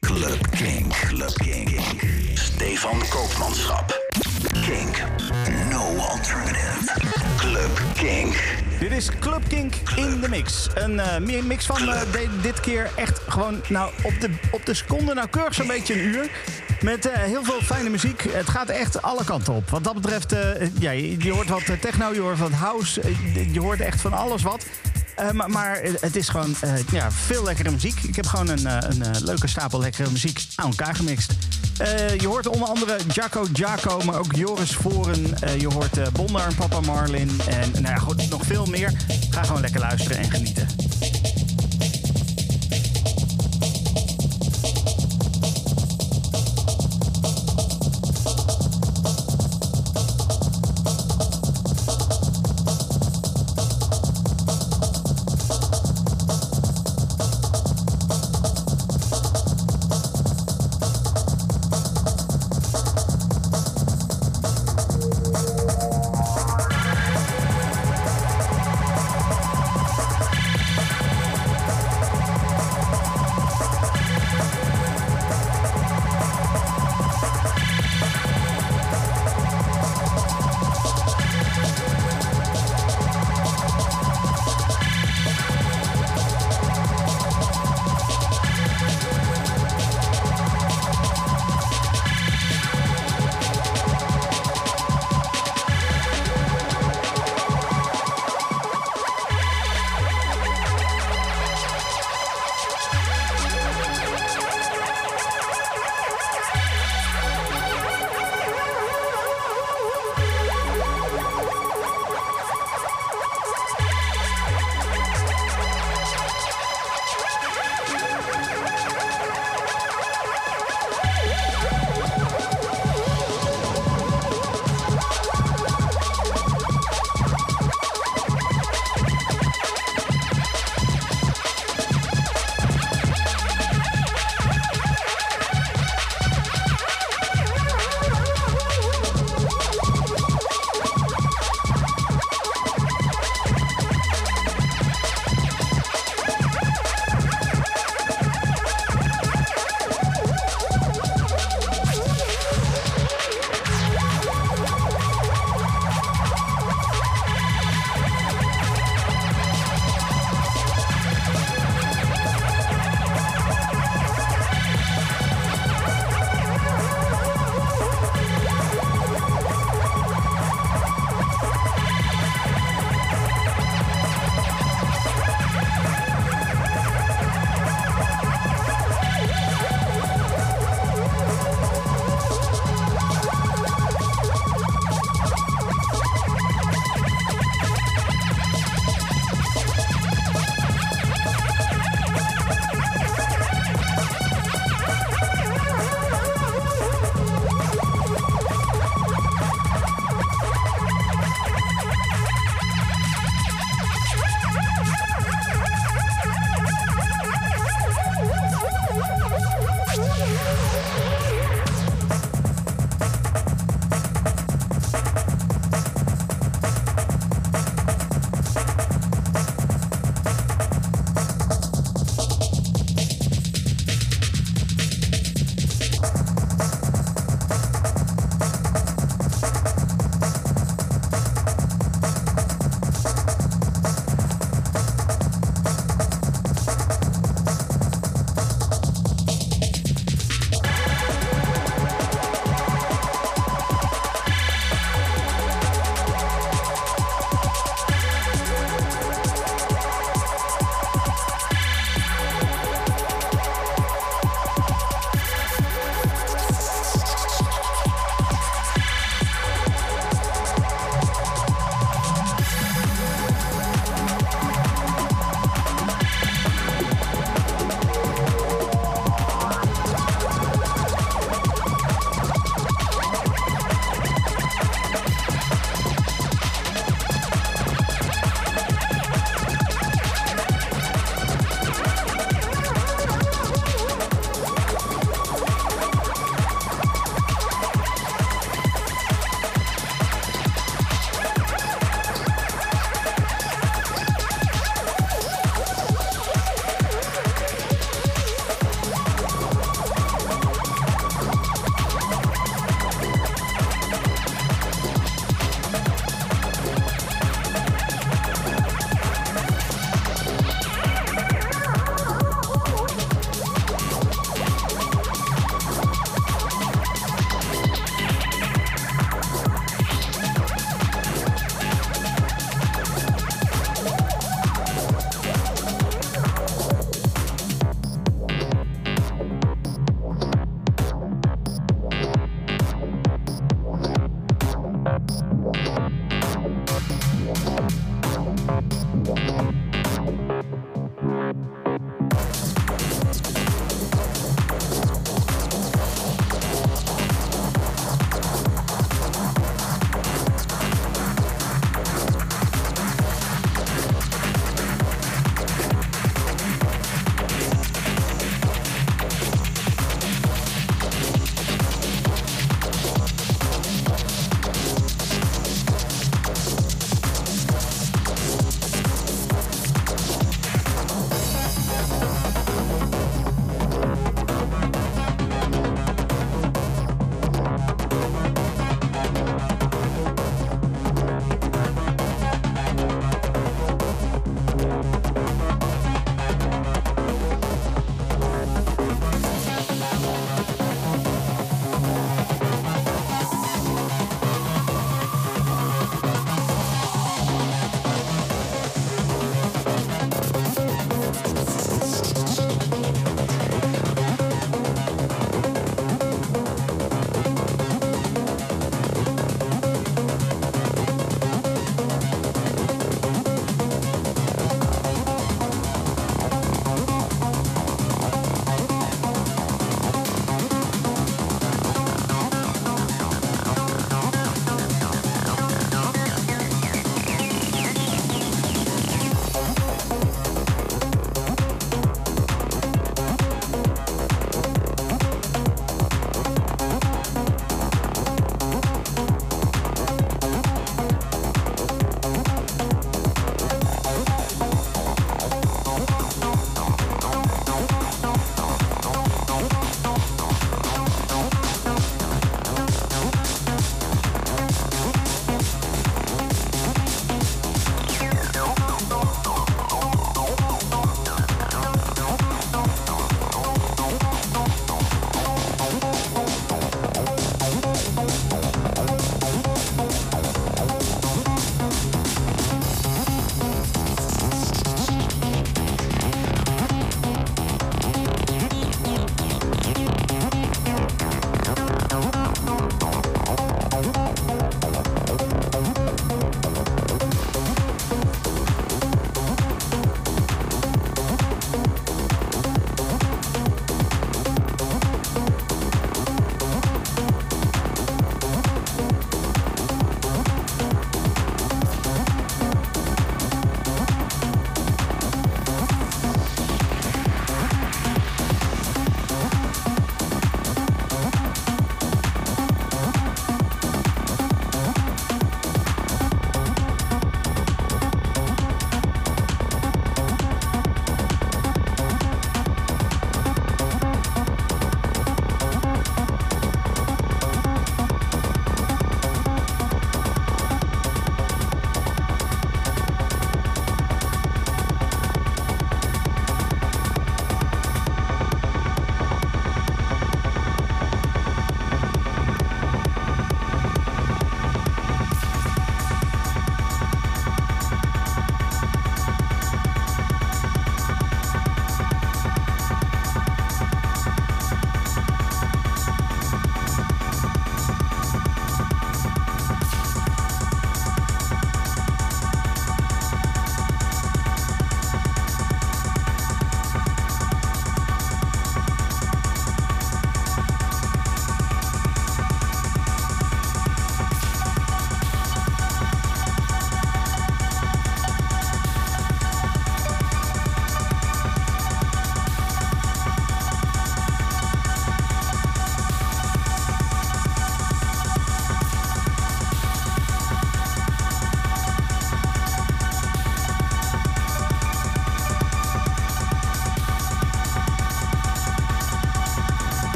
Club Kink. Club Kink. Stefan Koopmanschap. Kink. No alternative. Club Kink. Dit is Club Kink in de mix. Een eh, mix van eh, dit keer echt gewoon nou, op, de, op de seconde nauwkeurig zo'n beetje een uur. Met eh, heel veel fijne muziek. Het gaat echt alle kanten op. Wat dat betreft, ja, je, je hoort wat techno, je hoort wat house. je hoort echt van alles wat. Eh, maar, maar het is gewoon eh, ja, veel lekkere muziek. Ik heb gewoon een, eh, een eh, leuke stapel lekkere muziek aan elkaar gemixt. Eh, je hoort onder andere Jaco Jaco, maar ook Joris Voren. Eh, je hoort eh Bondar en Papa Marlin. En nou ja, goed, nog veel meer. Ga gewoon lekker luisteren en genieten.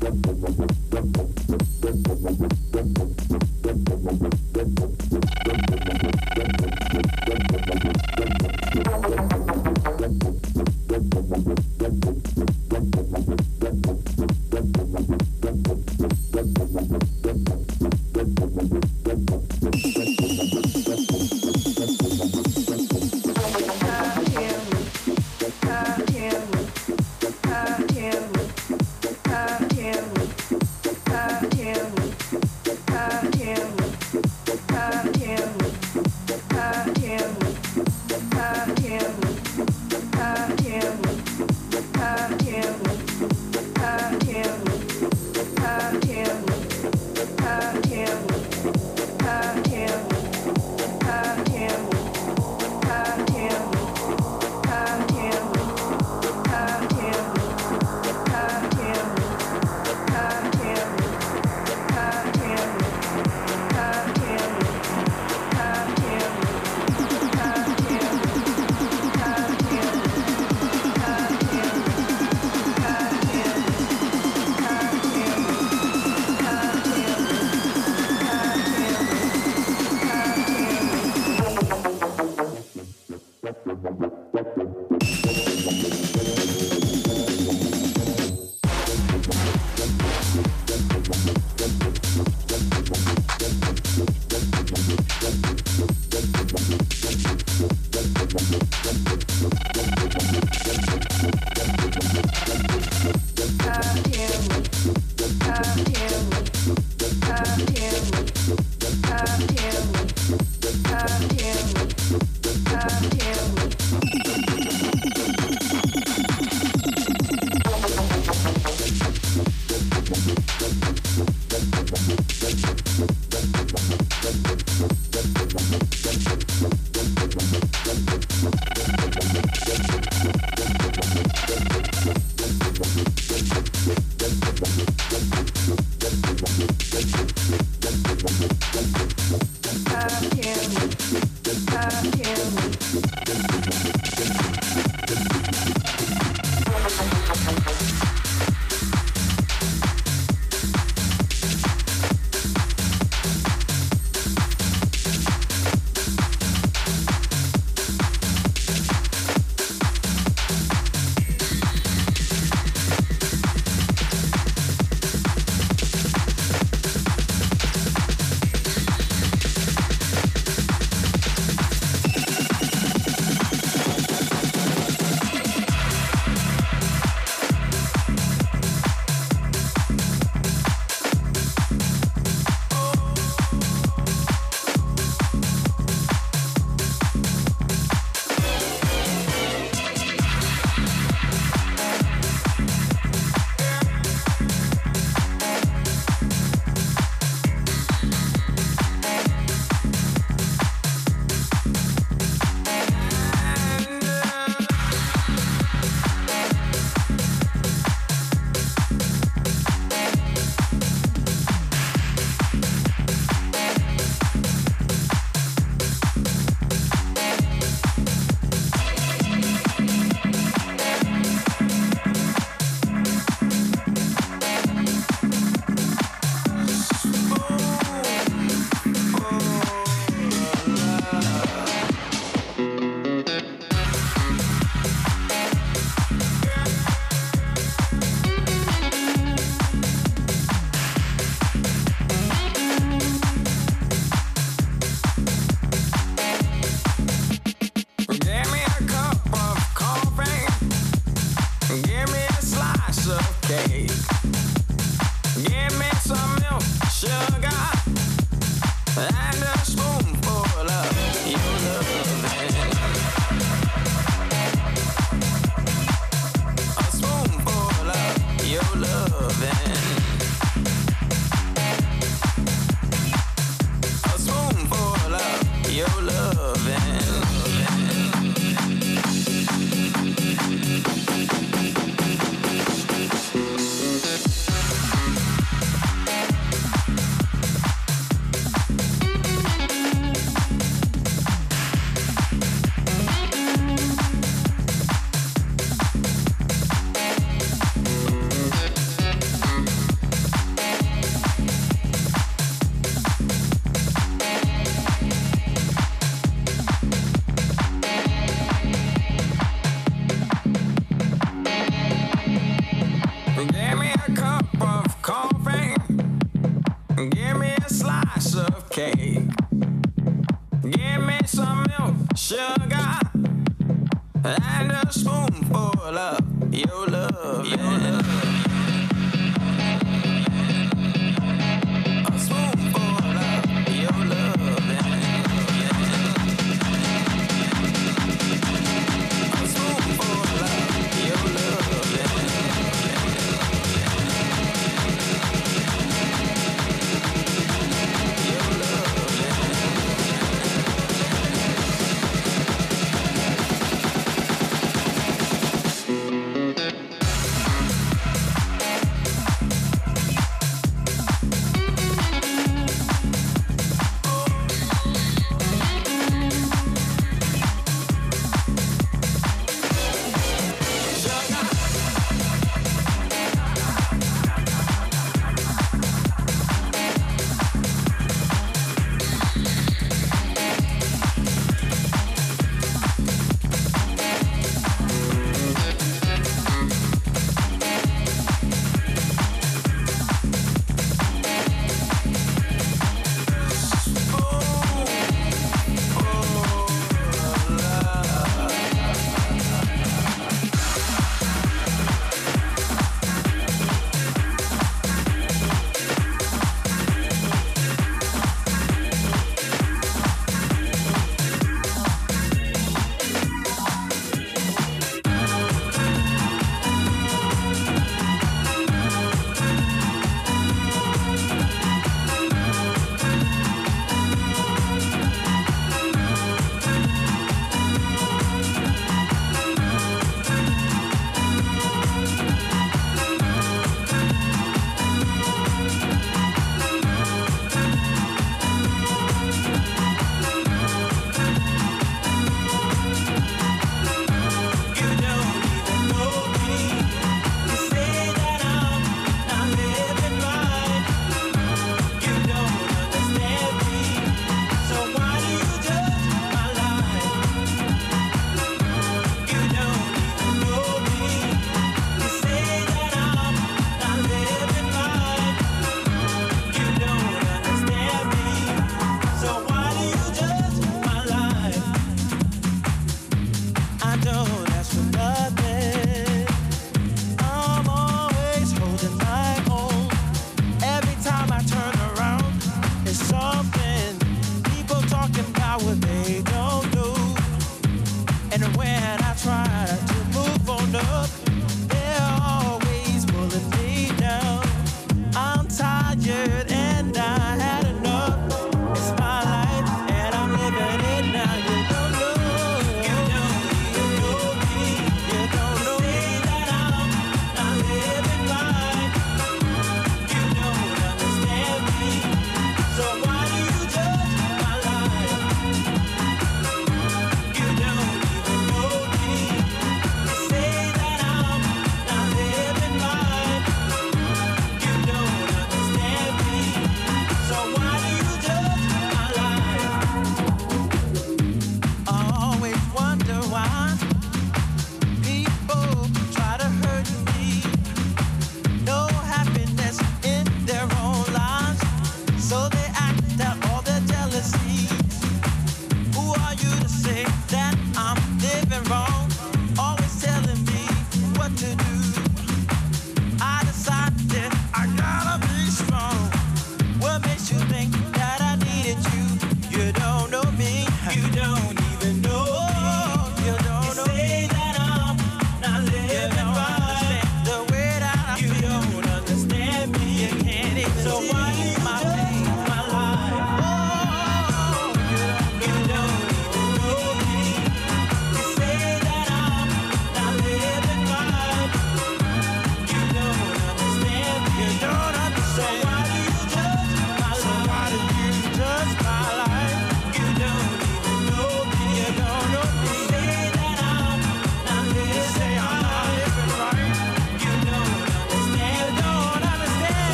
Thank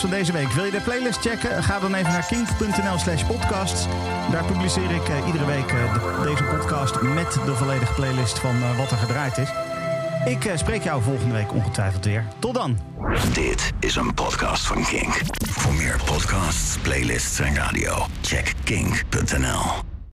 van deze week. Wil je de playlist checken? Ga dan even naar kink.nl slash podcasts. Daar publiceer ik eh, iedere week eh, de- deze podcast met de volledige playlist van eh, wat er gedraaid is. Ik spreek jou volgende week ongetwijfeld weer. Tot dan! Dit is een podcast van Kink. Voor meer podcasts, playlists en radio, check kink.nl.